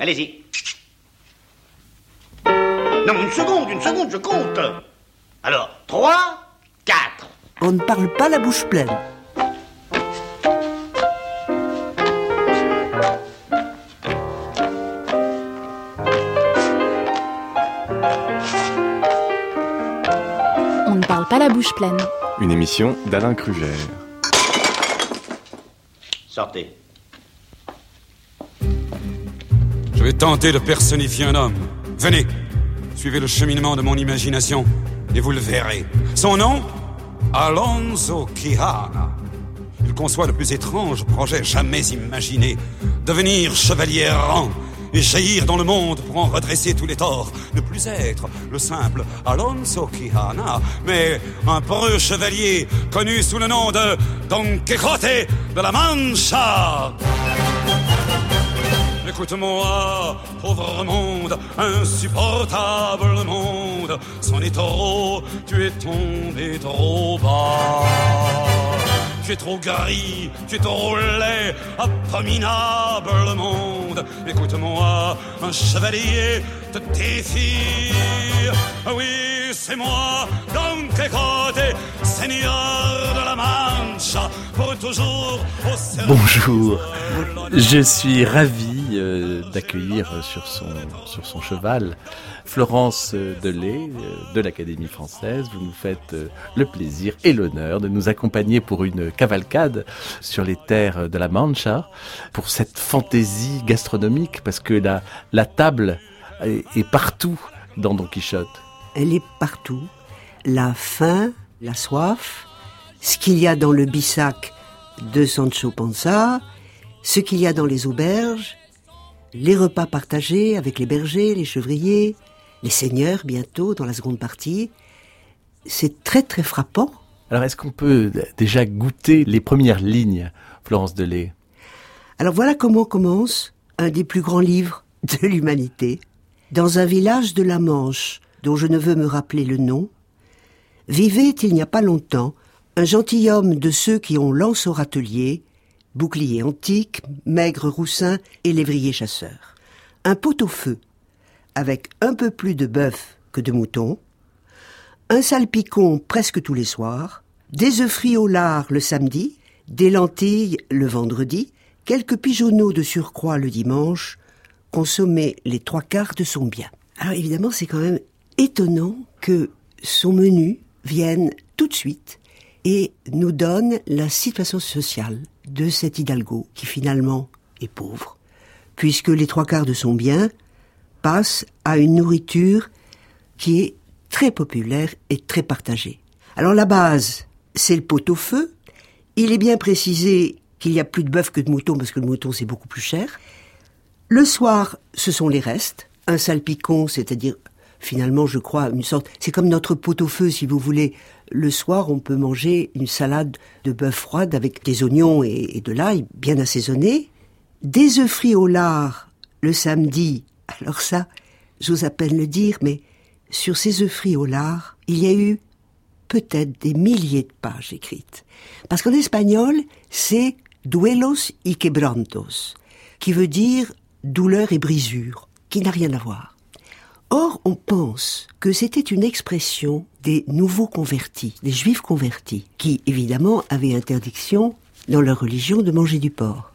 Allez-y. Non, une seconde, une seconde, je compte. Alors, 3, 4. On ne parle pas la bouche pleine. On ne parle pas la bouche pleine. Une émission d'Alain Kruger. Sortez. Je vais tenter de personnifier un homme. Venez, suivez le cheminement de mon imagination et vous le verrez. Son nom? Alonso Quijana. Il conçoit le plus étrange projet jamais imaginé. Devenir chevalier errant et jaillir dans le monde pour en redresser tous les torts. Ne plus être le simple Alonso Quijana, mais un preux chevalier connu sous le nom de Don Quixote de la Mancha. Écoute-moi, pauvre monde, insupportable monde, c'en est trop, tu es tombé trop bas. Tu es trop gris, tu es trop laid, abominable monde. Écoute-moi, un chevalier te défie. Ah Oui, c'est moi, Don Quixote, seigneur de la Mancha, pour toujours au Bonjour, je suis ravi euh, d'accueillir sur son, sur son cheval Florence Delay euh, de l'Académie française. Vous nous faites euh, le plaisir et l'honneur de nous accompagner pour une cavalcade sur les terres de la Mancha, pour cette fantaisie gastronomique, parce que la, la table est, est partout dans Don Quichotte. Elle est partout. La faim, la soif, ce qu'il y a dans le bissac de Sancho Panza, ce qu'il y a dans les auberges, les repas partagés avec les bergers, les chevriers, les seigneurs bientôt dans la seconde partie. C'est très très frappant. Alors est-ce qu'on peut déjà goûter les premières lignes, Florence Delay? Alors voilà comment commence un des plus grands livres de l'humanité. Dans un village de la Manche, dont je ne veux me rappeler le nom, vivait il n'y a pas longtemps un gentilhomme de ceux qui ont lance au râtelier, bouclier antique, maigre roussin et lévrier chasseur. Un pot-au-feu, avec un peu plus de bœuf que de mouton, un salpicon presque tous les soirs, des œufs frits au lard le samedi, des lentilles le vendredi, quelques pigeonneaux de surcroît le dimanche, consommer les trois quarts de son bien. Alors évidemment, c'est quand même étonnant que son menu vienne tout de suite et nous donne la situation sociale de cet hidalgo qui finalement est pauvre, puisque les trois quarts de son bien passent à une nourriture qui est très populaire et très partagée. Alors la base, c'est le pot-au-feu. Il est bien précisé qu'il y a plus de bœuf que de mouton parce que le mouton c'est beaucoup plus cher. Le soir, ce sont les restes. Un salpicon, c'est-à-dire finalement, je crois, une sorte. C'est comme notre pot-au-feu, si vous voulez. Le soir, on peut manger une salade de bœuf froide avec des oignons et, de l'ail bien assaisonnés. Des œufs frits au lard le samedi. Alors ça, j'ose à peine le dire, mais sur ces œufs frits au lard, il y a eu peut-être des milliers de pages écrites. Parce qu'en espagnol, c'est duelos y quebrantos, qui veut dire douleur et brisure, qui n'a rien à voir. Or, on pense que c'était une expression des nouveaux convertis, des juifs convertis, qui évidemment avaient interdiction dans leur religion de manger du porc.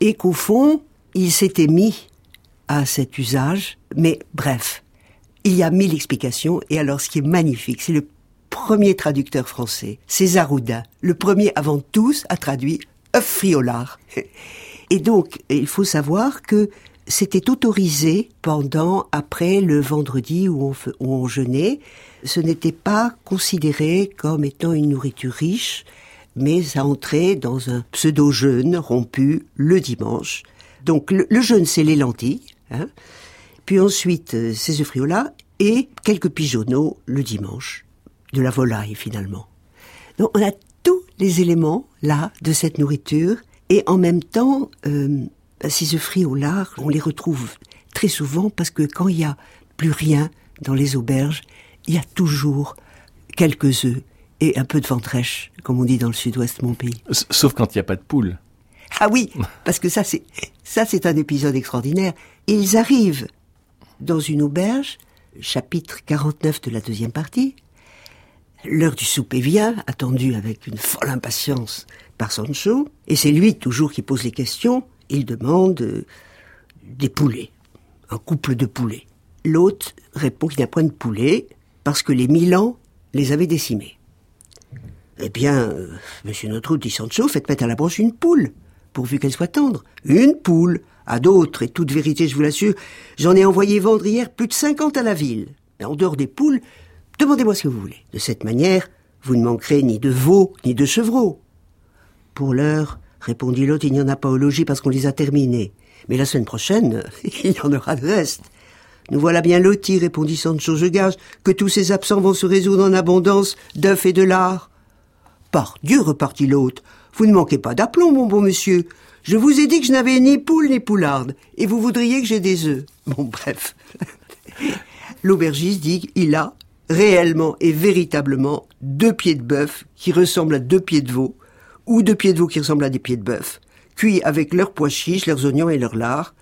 Et qu'au fond, ils s'étaient mis à cet usage, mais bref, il y a mille explications, et alors ce qui est magnifique, c'est le premier traducteur français, César Houdin, le premier avant tous a traduit œuf friolard. Et donc, il faut savoir que c'était autorisé pendant, après le vendredi où on, où on jeûnait. Ce n'était pas considéré comme étant une nourriture riche, mais ça entrait dans un pseudo-jeûne rompu le dimanche. Donc le, le jeûne, c'est les lentilles, hein. puis ensuite euh, ces œufs et quelques pigeonneaux le dimanche, de la volaille finalement. Donc on a tous les éléments là de cette nourriture et en même temps euh, ces œufs frits au lard, on les retrouve très souvent parce que quand il y a plus rien dans les auberges, il y a toujours quelques œufs et un peu de ventrèche, comme on dit dans le sud-ouest de mon pays. Sauf quand il n'y a pas de poule. Ah oui, parce que ça c'est ça c'est un épisode extraordinaire. Ils arrivent dans une auberge, chapitre 49 de la deuxième partie. L'heure du souper vient, attendu avec une folle impatience par Sancho, et c'est lui toujours qui pose les questions. Il demande euh, des poulets, un couple de poulets. L'hôte répond qu'il n'y a point de poulets parce que les Milans les avaient décimés. Eh bien, euh, monsieur notre dit Sancho, faites mettre à la branche une poule, pourvu qu'elle soit tendre. Une poule À d'autres, et toute vérité, je vous l'assure, j'en ai envoyé vendre hier plus de cinquante à la ville. Mais en dehors des poules, demandez-moi ce que vous voulez. De cette manière, vous ne manquerez ni de veaux, ni de chevreaux. Pour l'heure, répondit l'hôte, il n'y en a pas au logis parce qu'on les a terminés. Mais la semaine prochaine, il y en aura de reste. Nous voilà bien lotis, répondit Sancho. Je gage que tous ces absents vont se résoudre en abondance d'œufs et de lard. Par Dieu, repartit l'hôte, vous ne manquez pas d'aplomb, mon bon monsieur. Je vous ai dit que je n'avais ni poule ni poularde, et vous voudriez que j'ai des œufs. Bon, bref. L'aubergiste dit qu'il a réellement et véritablement deux pieds de bœuf qui ressemblent à deux pieds de veau, ou deux pieds de veau qui ressemblent à des pieds de bœuf, cuits avec leurs pois chiches, leurs oignons et leurs lard.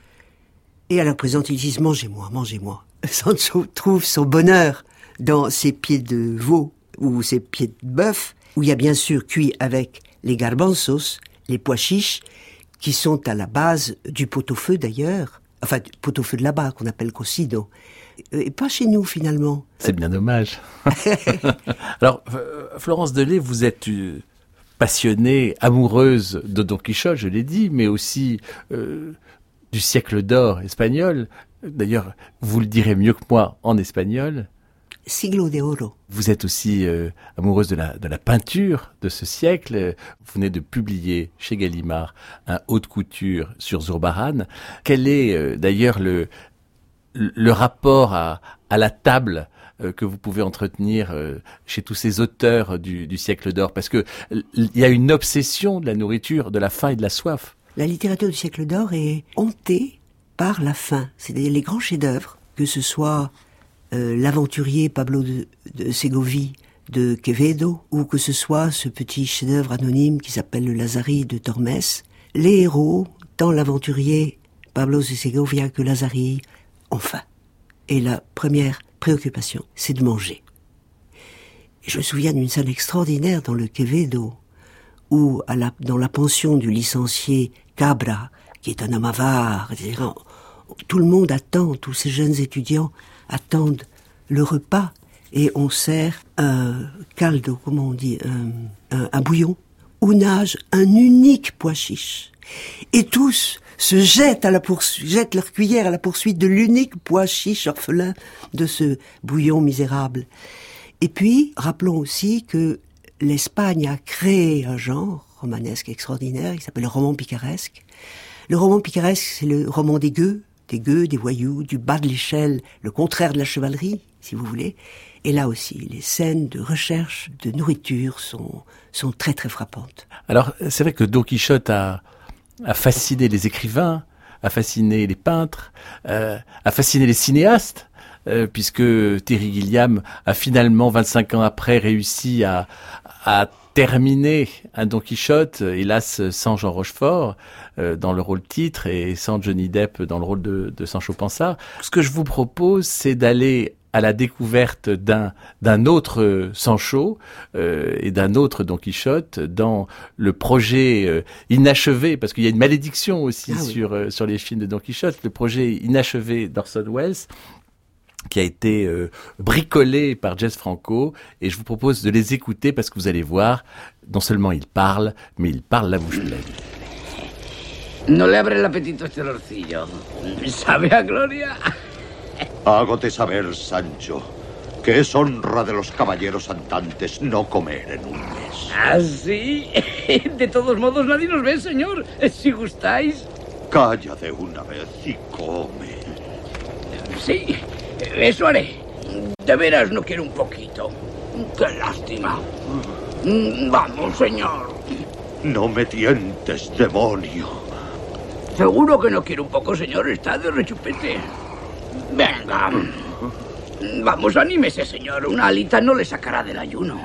Et à leur présente, ils disent mangez-moi, mangez-moi. Sancho trouve son bonheur dans ces pieds de veau ou ces pieds de bœuf, où il y a bien sûr cuit avec les garbanzos, les pois chiches, qui sont à la base du pot-au-feu d'ailleurs, enfin du pot-au-feu de là-bas qu'on appelle cocido, et pas chez nous finalement. C'est bien dommage. Alors, euh, Florence Delay, vous êtes euh, passionnée, amoureuse de Don Quichotte, je l'ai dit, mais aussi euh, du siècle d'or espagnol. D'ailleurs, vous le direz mieux que moi en espagnol. Siglo de oro. Vous êtes aussi euh, amoureuse de la, de la peinture de ce siècle. Vous venez de publier chez Gallimard un haute couture sur Zurbaran. Quel est euh, d'ailleurs le, le rapport à, à la table que vous pouvez entretenir euh, chez tous ces auteurs du, siècle d'or Parce que il y a une obsession de la nourriture, de la faim et de la soif. La littérature du siècle d'or est hantée par la faim. C'est-à-dire les grands chefs-d'œuvre, que ce soit euh, l'aventurier Pablo de, de de Quevedo, ou que ce soit ce petit chef-d'œuvre anonyme qui s'appelle le Lazari de Tormes, les héros, tant l'aventurier Pablo de Segovia que Lazari, faim. Et la première préoccupation, c'est de manger. Je me souviens d'une scène extraordinaire dans le Quevedo, où dans la pension du licencié Cabra, qui est un homme avare, tout le monde attend, tous ces jeunes étudiants attendent le repas et on sert un caldo, comment on dit, un- un bouillon, où nage un unique pois chiche. Et tous se jettent à la poursuite, jettent leur cuillère à la poursuite de l'unique pois chiche orphelin de ce bouillon misérable. Et puis, rappelons aussi que l'Espagne a créé un genre romanesque extraordinaire, qui s'appelle le roman picaresque. Le roman picaresque, c'est le roman des gueux, des gueux, des voyous, du bas de l'échelle, le contraire de la chevalerie, si vous voulez. Et là aussi, les scènes de recherche de nourriture sont, sont très très frappantes. Alors, c'est vrai que Don Quichotte a, a fasciné les écrivains, a fasciné les peintres, euh, a fasciné les cinéastes, euh, puisque Terry Gilliam a finalement, 25 ans après, réussi à, à terminer un Don Quichotte, hélas sans Jean Rochefort euh, dans le rôle titre et sans Johnny Depp dans le rôle de, de Sancho Panza. Ce que je vous propose, c'est d'aller à la découverte d'un d'un autre euh, Sancho euh, et d'un autre Don Quichotte dans le projet euh, inachevé parce qu'il y a une malédiction aussi Ah oui. sur euh, sur les films de Don Quichotte le projet inachevé d'Orson Welles qui a été euh, bricolé par Jess Franco et je vous propose de les écouter parce que vous allez voir non seulement il parle mais il parle la bouche pleine No le abre el apetito este lorcillo. ¿Sabe a gloria? Hágote saber, Sancho, que es honra de los caballeros andantes no comer en un mes. ¿Ah, sí? De todos modos, nadie nos ve, señor. Si gustáis. Calla de una vez y come. Sí, eso haré. De veras no quiero un poquito. Qué lástima. Mm, Vamos, señor. No me tientes, demonio. Seguro que no quiere un poco, señor. Está de rechupete. Venga. Vamos, anímese, señor. Una alita no le sacará del ayuno.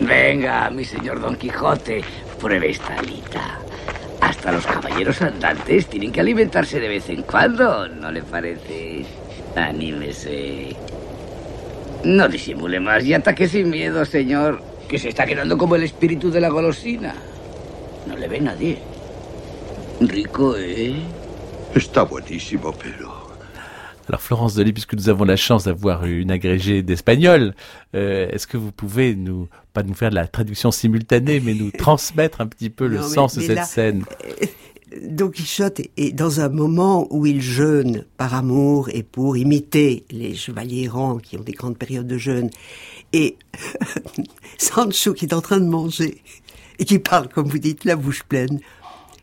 Venga, mi señor Don Quijote. Pruebe esta alita. Hasta los caballeros andantes tienen que alimentarse de vez en cuando, ¿no le parece? Anímese. No disimule más y ataque sin miedo, señor, que se está quedando como el espíritu de la golosina. No le ve nadie. Rico, ¿eh? Está buenísimo, pero... Alors Florence Delay, puisque nous avons la chance d'avoir une agrégée d'espagnol, euh, est-ce que vous pouvez nous, pas nous faire de la traduction simultanée, mais nous transmettre un petit peu le Non, mais- sens de mais cette là, scène Don Quichotte est dans un moment où il jeûne par amour et pour imiter les chevaliers errants qui ont des grandes périodes de jeûne. Et Sancho qui est en train de manger et qui parle, comme vous dites, la bouche pleine,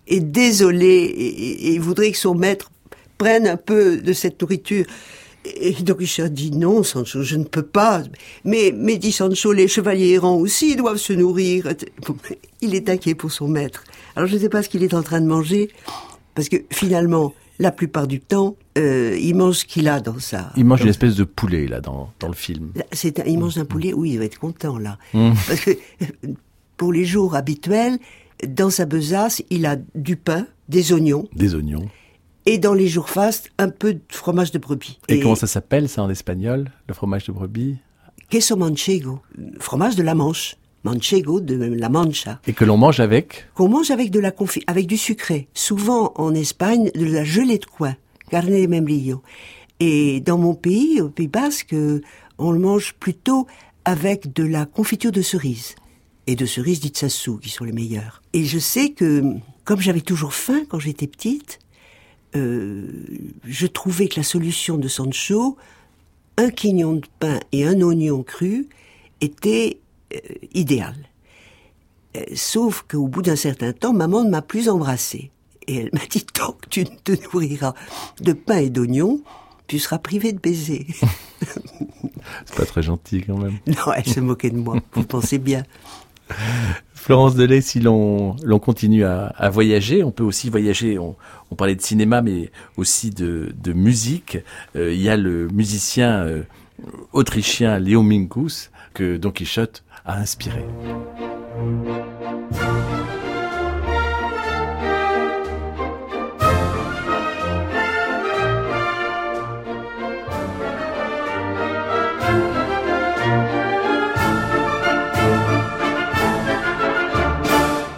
est désolé et, et- et voudrait que son maître prenne un peu de cette nourriture. Et Don Quichotte dit non, Sancho, je ne peux pas. Mais, mais dit Sancho, les chevaliers errants aussi doivent se nourrir. Il est inquiet pour son maître. Alors je ne sais pas ce qu'il est en train de manger, parce que finalement, la plupart du temps, euh, il mange ce qu'il a dans sa. Il mange dans une espèce de poulet là dans, dans le film. C'est un- il mange un poulet, oui, il va être content là. Mm. Parce que pour les jours habituels, dans sa besace, il a du pain, des oignons, Des oignons. Et dans les jours fastes, un peu de fromage de brebis. Et, comment ça s'appelle ça en espagnol Le fromage de brebis? Queso manchego, fromage de la Manche, manchego de la Mancha, Et que l'on mange avec? Qu'on mange avec de la confi avec du sucré. Souvent en Espagne, de la gelée de coin, carne de membrillo. Et dans mon pays, au Pays Basque, on le mange plutôt avec de la confiture de cerises. Et de cerises d'Itsasu, qui sont les meilleures. Et je sais que, comme j'avais toujours faim quand j'étais petite, je trouvais que la solution de Sancho, un quignon de pain et un oignon cru, était euh, idéal. Euh, Sauf qu'au bout d'un certain temps, maman ne m'a plus embrassée. Et elle m'a dit, tant que tu ne te nourriras de pain et d'oignons, tu seras privé de baiser. C'est pas très gentil quand même. non, elle se moquait de moi, vous pensez bien. Florence Delay, si l'on continue à, voyager, on peut aussi voyager. On, parlait de cinéma, mais aussi de, de musique. Euh, il y a le musicien euh, autrichien Léo Minkus que Don Quichotte a inspiré.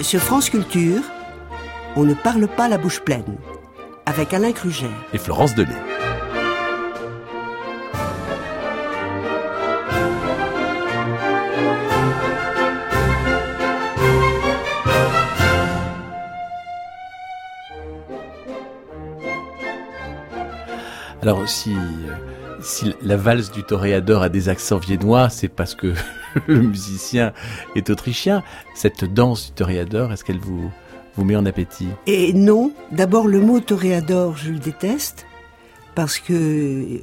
Sur France Culture, on ne parle pas la bouche pleine, avec Alain Crugère. Et Florence Delay. Alors si, si la valse du toréador a des accents viennois, c'est parce que le musicien est autrichien. Cette danse du toréador, est-ce qu'elle vous, vous met en appétit? Et non, d'abord le mot toréador, je le déteste, parce que euh,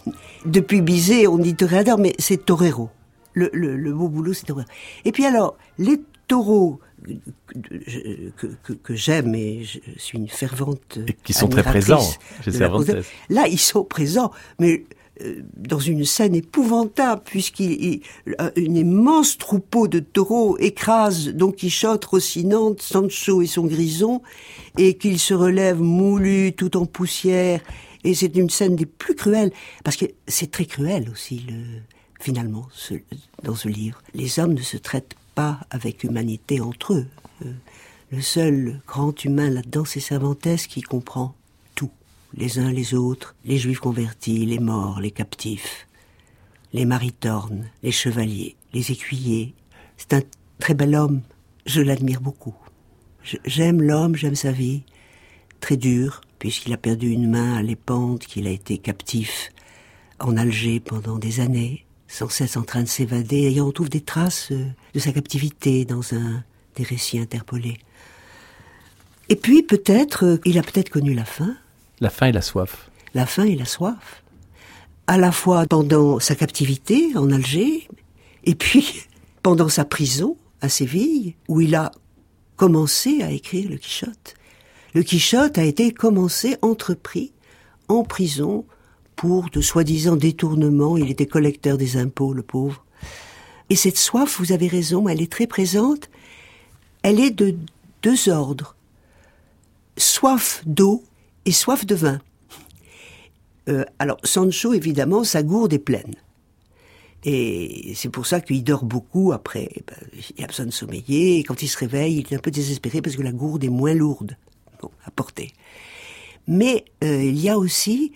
depuis Bizet, on dit toréador, mais c'est torero. Le, le, le beau boulot, c'est torero. Et puis alors, les taureaux que, que, que- que j'aime et je suis une fervente Et qui sont très présents chez Là, ils sont présents, mais dans une scène épouvantable, puisqu'il il- un- une immense troupeau de taureaux écrase Don Quichotte, Rocinante, Sancho et son grison, et qu'il se relève moulu, tout en poussière. Et c'est une scène des plus cruelles, parce que c'est très cruel aussi, le, finalement, dans ce livre. Les hommes ne se traitent pas avec humanité entre eux. Euh, le seul grand humain là-dedans, c'est Cervantes qui comprend. Les uns les autres, les juifs convertis, les morts, les captifs, les maritornes, les chevaliers, les écuyers. C'est un très bel homme. Je l'admire beaucoup. J'aime l'homme, j'aime sa vie. Très dur, puisqu'il a perdu une main à l'épante, qu'il a été captif en Alger pendant des années, sans cesse en train de s'évader, et on retrouve des traces euh, de sa captivité dans un des récits interpolés. Et puis peut-être, euh, il a peut-être connu la faim, La faim et la soif. la faim et la soif, à la fois pendant sa captivité en Alger, et puis pendant sa prison à Séville, où il a commencé à écrire le Quichotte. Le Quichotte a été commencé, entrepris, en prison, pour de soi-disant détournements. Il était collecteur des impôts, le pauvre. Et cette soif, vous avez raison, elle est très présente. Elle est de deux ordres. soif d'eau et soif de vin. Euh, alors, Sancho, évidemment, sa gourde est pleine. Et c'est pour ça qu'il dort beaucoup après. Ben, il a besoin de sommeiller. Et quand il se réveille, il est un peu désespéré parce que la gourde est moins lourde bon, à porter. Mais euh, il y a aussi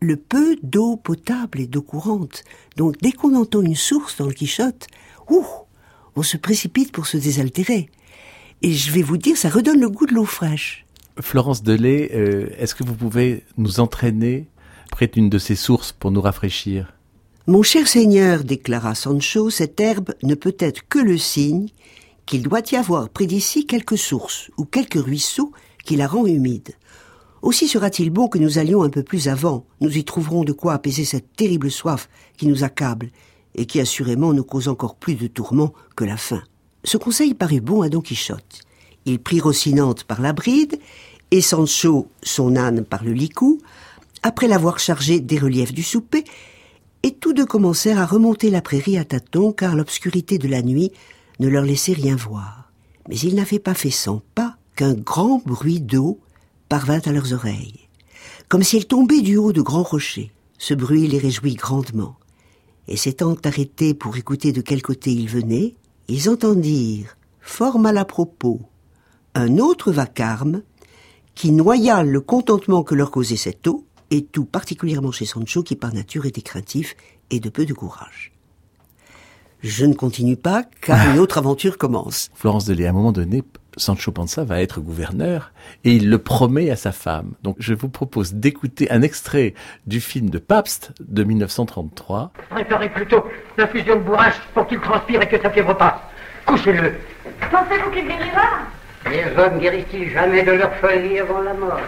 le peu d'eau potable et d'eau courante. Donc dès qu'on entend une source dans le Quichotte, ouh, on se précipite pour se désaltérer. Et je vais vous dire, ça redonne le goût de l'eau fraîche. Florence Delay, euh, est-ce que vous pouvez nous entraîner près d'une de ces sources pour nous rafraîchir? Mon cher Seigneur, déclara Sancho, cette herbe ne peut être que le signe qu'il doit y avoir près d'ici quelques sources ou quelques ruisseaux qui la rend humide. Aussi sera-t-il bon que nous allions un peu plus avant. Nous y trouverons de quoi apaiser cette terrible soif qui nous accable et qui assurément nous cause encore plus de tourments que la faim. Ce conseil parut bon à Don Quichotte. Il prit Rocinante par la bride et Sancho son âne par le licou, après l'avoir chargé des reliefs du souper, et tous deux commencèrent à remonter la prairie à tâtons car l'obscurité de la nuit ne leur laissait rien voir. Mais ils n'avaient pas fait cent pas qu'un grand bruit d'eau parvint à leurs oreilles, comme s'il tombait du haut de grands rochers. Ce bruit les réjouit grandement, et s'étant arrêtés pour écouter de quel côté ils venaient, ils entendirent, fort mal à propos, un autre vacarme qui noya le contentement que leur causait cette eau, et tout particulièrement chez Sancho qui par nature était craintif et de peu de courage. Je ne continue pas car une autre aventure commence. Florence Delay, à un moment donné, Sancho Panza va être gouverneur et il le promet à sa femme. Donc je vous propose d'écouter un extrait du film de Pabst de 1933. Préparez plutôt l'infusion de bourrache pour qu'il transpire et que sa fièvre passe. Couchez-le. Pensez-vous qu'il guérira? Les hommes guérissent-ils jamais de leur folie avant la mort?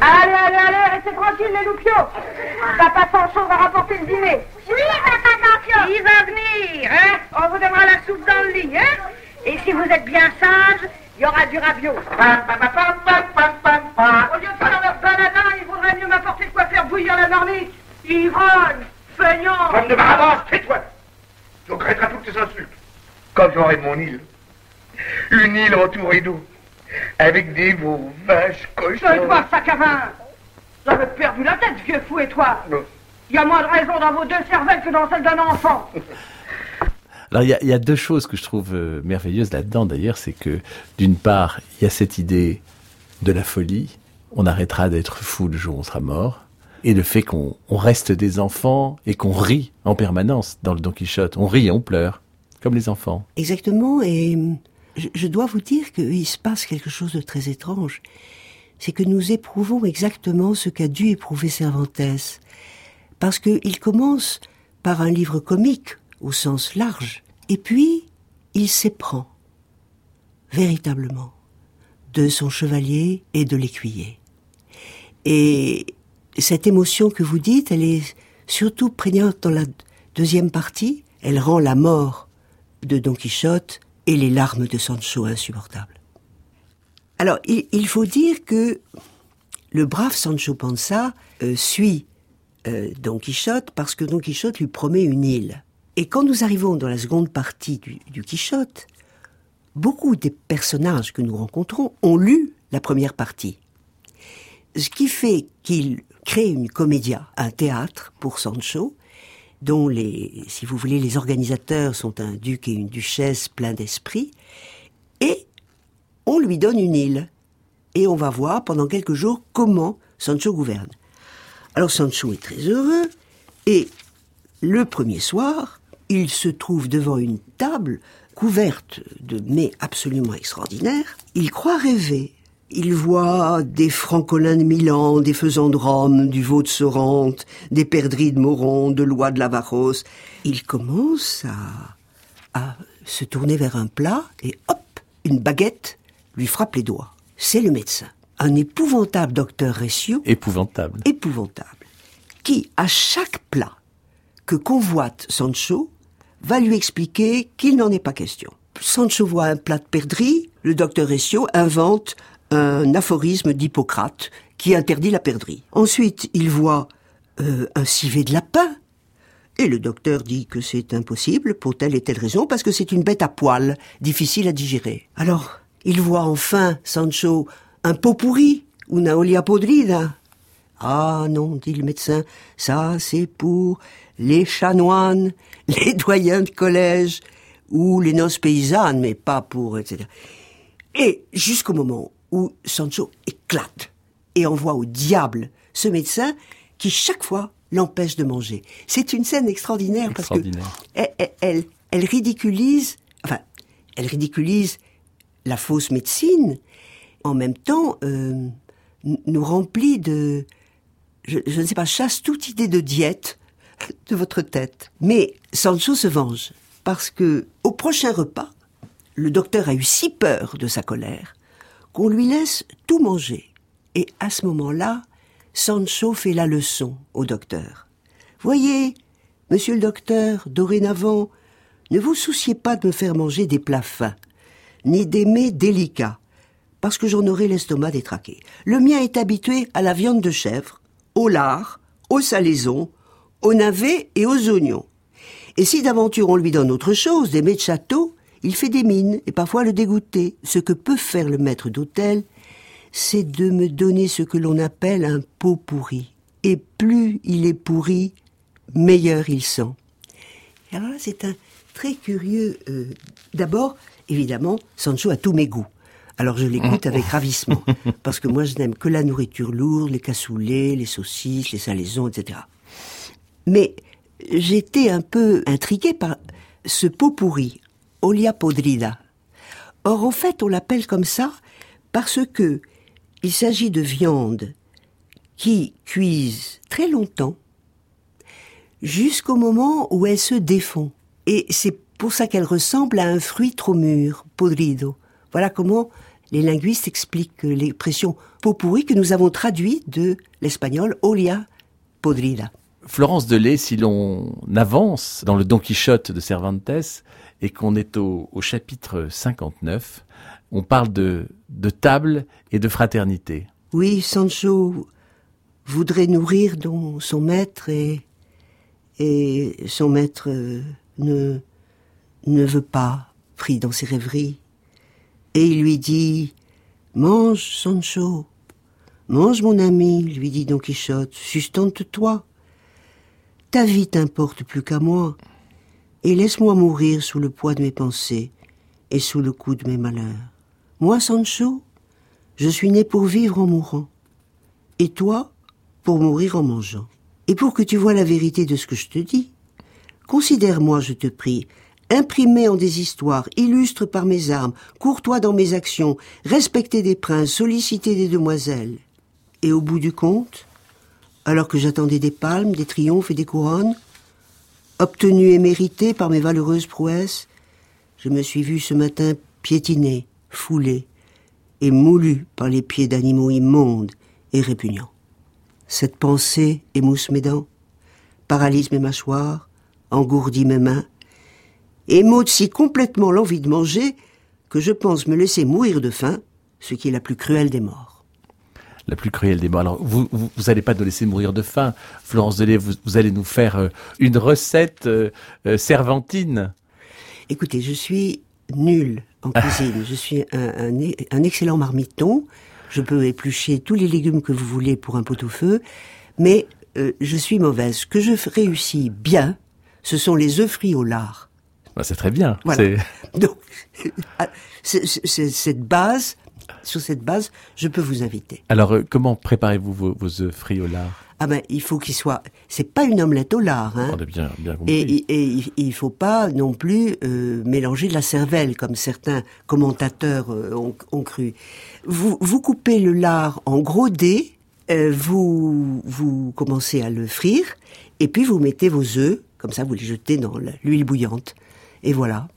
Allez, allez, allez, restez tranquille les loupiaux. Papa Sancho va rapporter le dîner. Oui, papa Sancho. Il va venir, hein? On vous donnera la soupe dans le lit, hein? Et si vous êtes bien sage, il y aura du raviot. Au lieu de faire leur baladin, il vaudrait mieux m'apporter de quoi faire bouillir la marmite. Ivrogne, feignant. Comme de Barabbas, tais-toi. Tu regretteras toutes tes insultes. Quand j'aurai mon île, une île entourée d'eau, avec des veaux, vaches, cochons... Tais-toi, sac à vin J'avais perdu la tête, vieux fou, et toi? Il y a moins de raison dans vos deux cervelles que dans celle d'un enfant. Alors il y a, y a, deux choses que je trouve euh, merveilleuses là-dedans d'ailleurs, c'est que d'une part, il y a cette idée de la folie, on arrêtera d'être fou le jour où on sera mort, et le fait qu'on on reste des enfants et qu'on rit en permanence dans le Don Quichotte, on rit et on pleure, comme les enfants. Exactement, et je, dois vous dire qu'il se passe quelque chose de très étrange, c'est que nous éprouvons exactement ce qu'a dû éprouver Cervantes, parce qu'il commence par un livre comique au sens large. Et puis, il s'éprend, véritablement, de son chevalier et de l'écuyer. Et cette émotion que vous dites, elle est surtout prégnante dans la deuxième partie. Elle rend la mort de Don Quichotte et les larmes de Sancho insupportables. Alors, il, faut dire que le brave Sancho Panza euh, suit euh, Don Quichotte parce que Don Quichotte lui promet une île. Et quand nous arrivons dans la seconde partie du, du, Quichotte, beaucoup des personnages que nous rencontrons ont lu la première partie. Ce qui fait qu'il crée une comédia, un théâtre pour Sancho, dont les, si vous voulez, les organisateurs sont un duc et une duchesse pleins d'esprit, et on lui donne une île. Et on va voir pendant quelques jours comment Sancho gouverne. Alors Sancho est très heureux, et le premier soir, il se trouve devant une table couverte de mets absolument extraordinaires. Il croit rêver. Il voit des francolins de Milan, des faisans de Rome, du veau de Sorrente, des perdrix de Moron, de Lois de Lavaros. Il commence à, à se tourner vers un plat et hop, une baguette lui frappe les doigts. C'est le médecin. Un épouvantable docteur Récio. Épouvantable. Épouvantable. Qui, à chaque plat que convoite Sancho, va lui expliquer qu'il n'en est pas question. Sancho voit un plat de perdrix, le docteur Récio invente un aphorisme d'Hippocrate qui interdit la perdrix. Ensuite, il voit euh, un civet de lapin, et le docteur dit que c'est impossible pour telle et telle raison, parce que c'est une bête à poil, difficile à digérer. Alors, il voit enfin, Sancho, un pot pourri, una olia podrida. Ah non, dit le médecin, ça c'est pour les chanoines, les doyens de collège ou les noces paysannes, mais pas pour, etc. Et jusqu'au moment où Sancho éclate et envoie au diable ce médecin qui chaque fois l'empêche de manger. C'est une scène extraordinaire, parce que elle, elle, elle, ridiculise, enfin, elle ridiculise la fausse médecine, en même temps euh, nous remplit de, je, je ne sais pas, chasse toute idée de diète de votre tête. Mais Sancho se venge parce que au prochain repas, le docteur a eu si peur de sa colère qu'on lui laisse tout manger. Et à ce moment-là, Sancho fait la leçon au docteur. Voyez, monsieur le docteur, dorénavant, ne vous souciez pas de me faire manger des plats fins, ni des mets délicats, parce que j'en aurai l'estomac détraqué. Le mien est habitué à la viande de chèvre, au lard, au salaison, au navet et aux oignons. Et si d'aventure on lui donne autre chose, des mets de château, il fait des mines et parfois le dégoûter. Ce que peut faire le maître d'hôtel, c'est de me donner ce que l'on appelle un pot pourri. Et plus il est pourri, meilleur il sent. alors là, c'est un très curieux. Euh, d'abord, évidemment, Sancho a tous mes goûts. Alors je l'écoute avec ravissement, parce que moi je n'aime que la nourriture lourde, les cassoulets, les saucisses, les salaisons, etc. Mais j'étais un peu intrigué par ce pot pourri, olia podrida. Or, en fait, on l'appelle comme ça parce que il s'agit de viande qui cuise très longtemps jusqu'au moment où elle se défond. Et c'est pour ça qu'elle ressemble à un fruit trop mûr, podrido. Voilà comment les linguistes expliquent l'expression pot pourri que nous avons traduit de l'espagnol olia podrida. Florence Delay, si l'on avance dans le Don Quichotte de Cervantes et qu'on est au, chapitre 59, on parle de, table et de fraternité. Oui, Sancho voudrait nourrir dont son maître et, et son maître euh, ne, ne veut pas, pris dans ses rêveries. Et il lui dit, mange, Sancho, mange, mon ami, lui dit Don Quichotte, sustente-toi. Ta vie t'importe plus qu'à moi, et laisse-moi mourir sous le poids de mes pensées et sous le coup de mes malheurs. Moi, Sancho, je suis né pour vivre en mourant. Et toi, pour mourir en mangeant. Et pour que tu vois la vérité de ce que je te dis, considère-moi, je te prie, imprimé en des histoires, illustre par mes armes, courtois dans mes actions, respecté des princes, sollicité des demoiselles. Et au bout du compte, alors que j'attendais des palmes, des triomphes et des couronnes, obtenus et mérités par mes valeureuses prouesses, je me suis vu ce matin piétiné, foulé et moulu par les pieds d'animaux immondes et répugnants. Cette pensée émousse mes dents, paralyse mes mâchoires, engourdit mes mains, et m'ôte si complètement l'envie de manger que je pense me laisser mourir de faim, ce qui est la plus cruelle des morts. La plus cruelle des morts. Alors, vous, vous, allez pas nous laisser mourir de faim, Florence Delay, vous, vous allez nous faire euh, une recette euh, euh, servantine. Écoutez, je suis nul en cuisine. je suis un, un, excellent marmiton. Je peux éplucher tous les légumes que vous voulez pour un pot-au-feu, mais euh, je suis mauvaise. Ce que je réussis bien, ce sont les œufs frits au lard. Bah, c'est très bien. Donc, ah, cette base, sur cette base, je peux vous inviter. Alors, euh, comment préparez-vous vos, vos œufs frits au lard? Ah ben, il faut qu'il soit. C'est pas une omelette au lard, hein. On bien, bien Et, et, il faut pas non plus euh, mélanger de la cervelle, comme certains commentateurs euh, ont, ont, cru. Vous, vous coupez le lard en gros dés, euh, vous vous commencez à le frire, et puis vous mettez vos œufs, comme ça vous les jetez dans l'huile bouillante, et voilà.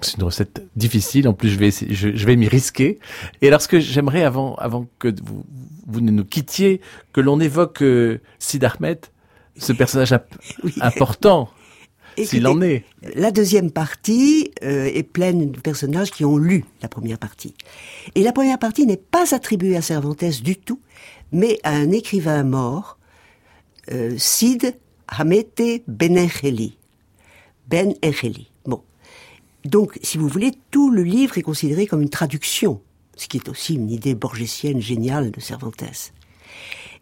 C'est une recette difficile. En plus, je vais je, je vais m'y risquer. Et alors, ce que j'aimerais avant, avant que vous, vous ne nous quittiez, que l'on évoque euh, Sid Ahmed, ce personnage important. S'il en est. La deuxième partie euh, est pleine de personnages qui ont lu la première partie. Et la première partie n'est pas attribuée à Cervantes du tout, mais à un écrivain mort, euh, Sid Hamete Benecheli. Ben Bon. Donc, si vous voulez, tout le livre est considéré comme une traduction ce qui est aussi une idée borgésienne géniale de Cervantes.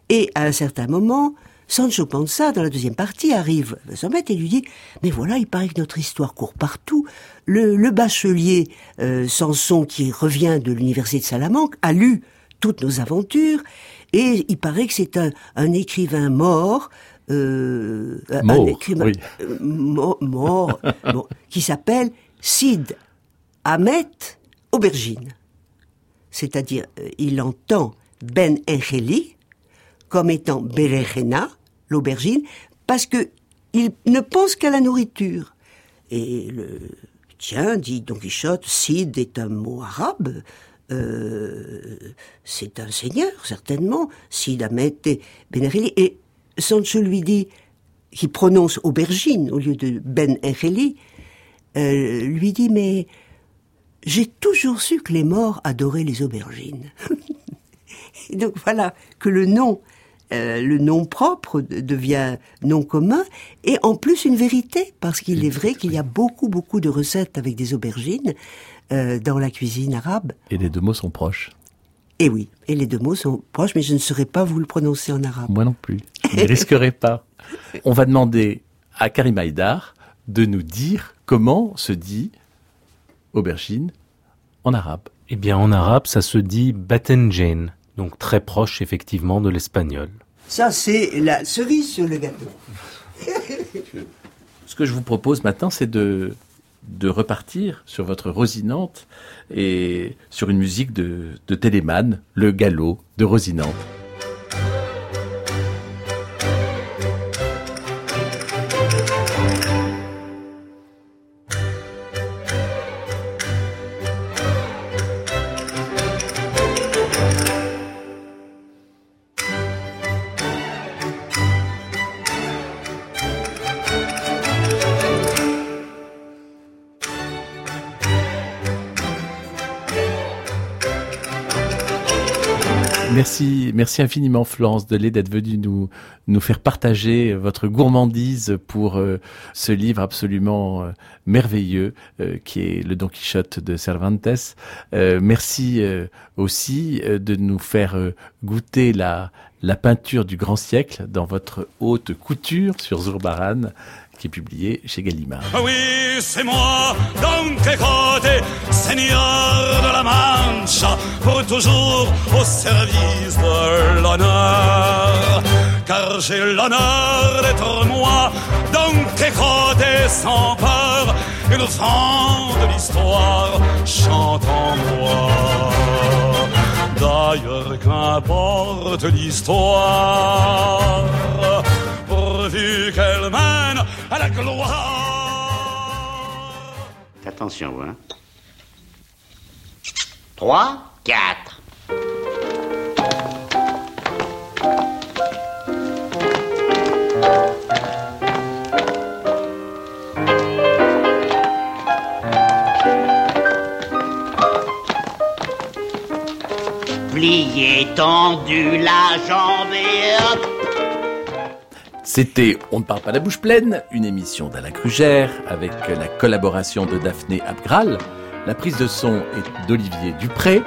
Et à un certain moment, Sancho Panza, dans la deuxième partie, arrive à son maître et lui dit Mais voilà, il paraît que notre histoire court partout. Le, bachelier euh, Samson, qui revient de l'université de Salamanque, a lu toutes nos aventures, et il paraît que c'est un, écrivain mort, euh, un écrivain euh, mort, qui s'appelle Sid Ahmet Aubergine. C'est-à-dire, euh, il entend Ben Engeli comme étant Berejena, l'aubergine, parce que il ne pense qu'à la nourriture. Et le tiens, dit Don Quichotte, Sid est un mot arabe. Euh, c'est un seigneur, certainement. Sid Ahmet et Ben Engeli. Et Sancho lui dit, qui prononce aubergine au lieu de Ben Engeli, euh, lui dit, mais j'ai toujours su que les morts adoraient les aubergines. donc voilà que le nom, euh, le nom propre devient nom commun et en plus une vérité parce qu'il est vrai qu'il y a beaucoup beaucoup de recettes avec des aubergines euh, dans la cuisine arabe. Et les deux mots sont proches. Et oui, et les deux mots sont proches, mais je ne saurais pas vous le prononcer en arabe. Moi non plus. Je ne risquerai pas. On va demander à Karim Haïdar de nous dire comment se dit aubergine en arabe Eh bien, en arabe, ça se dit batenjen, donc très proche effectivement de l'espagnol. Ça, c'est la cerise sur le gâteau. Ce que je vous propose maintenant, c'est de, de repartir sur votre Rosinante et sur une musique de, de Téléman, le galop de Rosinante. Merci, infiniment Florence Delay d'être venue nous faire partager votre gourmandise pour euh, ce livre absolument euh, merveilleux euh, qui est le Don Quichotte de Cervantes. merci aussi de nous faire goûter la peinture du grand siècle dans votre haute couture sur Zurbaran publié chez Gallimard. Ah oui, c'est moi, Don Quixote, seigneur de la Mancha, pour toujours au service de l'honneur. Car j'ai l'honneur d'être moi, Don Quixote sans peur, le sang de l'histoire chante en moi. D'ailleurs, qu'importe l'histoire, qu'elle mène à la gloire. Attention, hein. 3, 4. Plié, tendu, la jambe c'était On ne parle pas la bouche pleine, une émission d'Alain Crugère avec la collaboration de Daphné Abgral. La prise de son est d'Olivier Dupré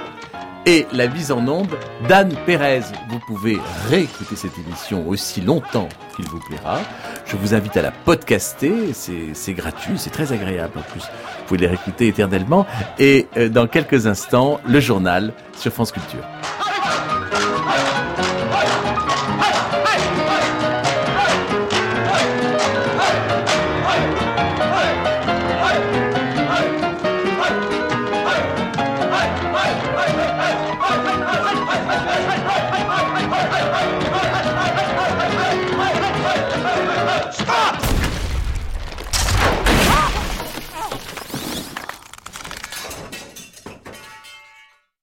et la mise en onde d'Anne Pérez. Vous pouvez réécouter cette émission aussi longtemps qu'il vous plaira. Je vous invite à la podcaster, c'est gratuit, c'est très agréable en plus. Vous pouvez les réécouter éternellement et euh, dans quelques instants, le journal sur France Culture.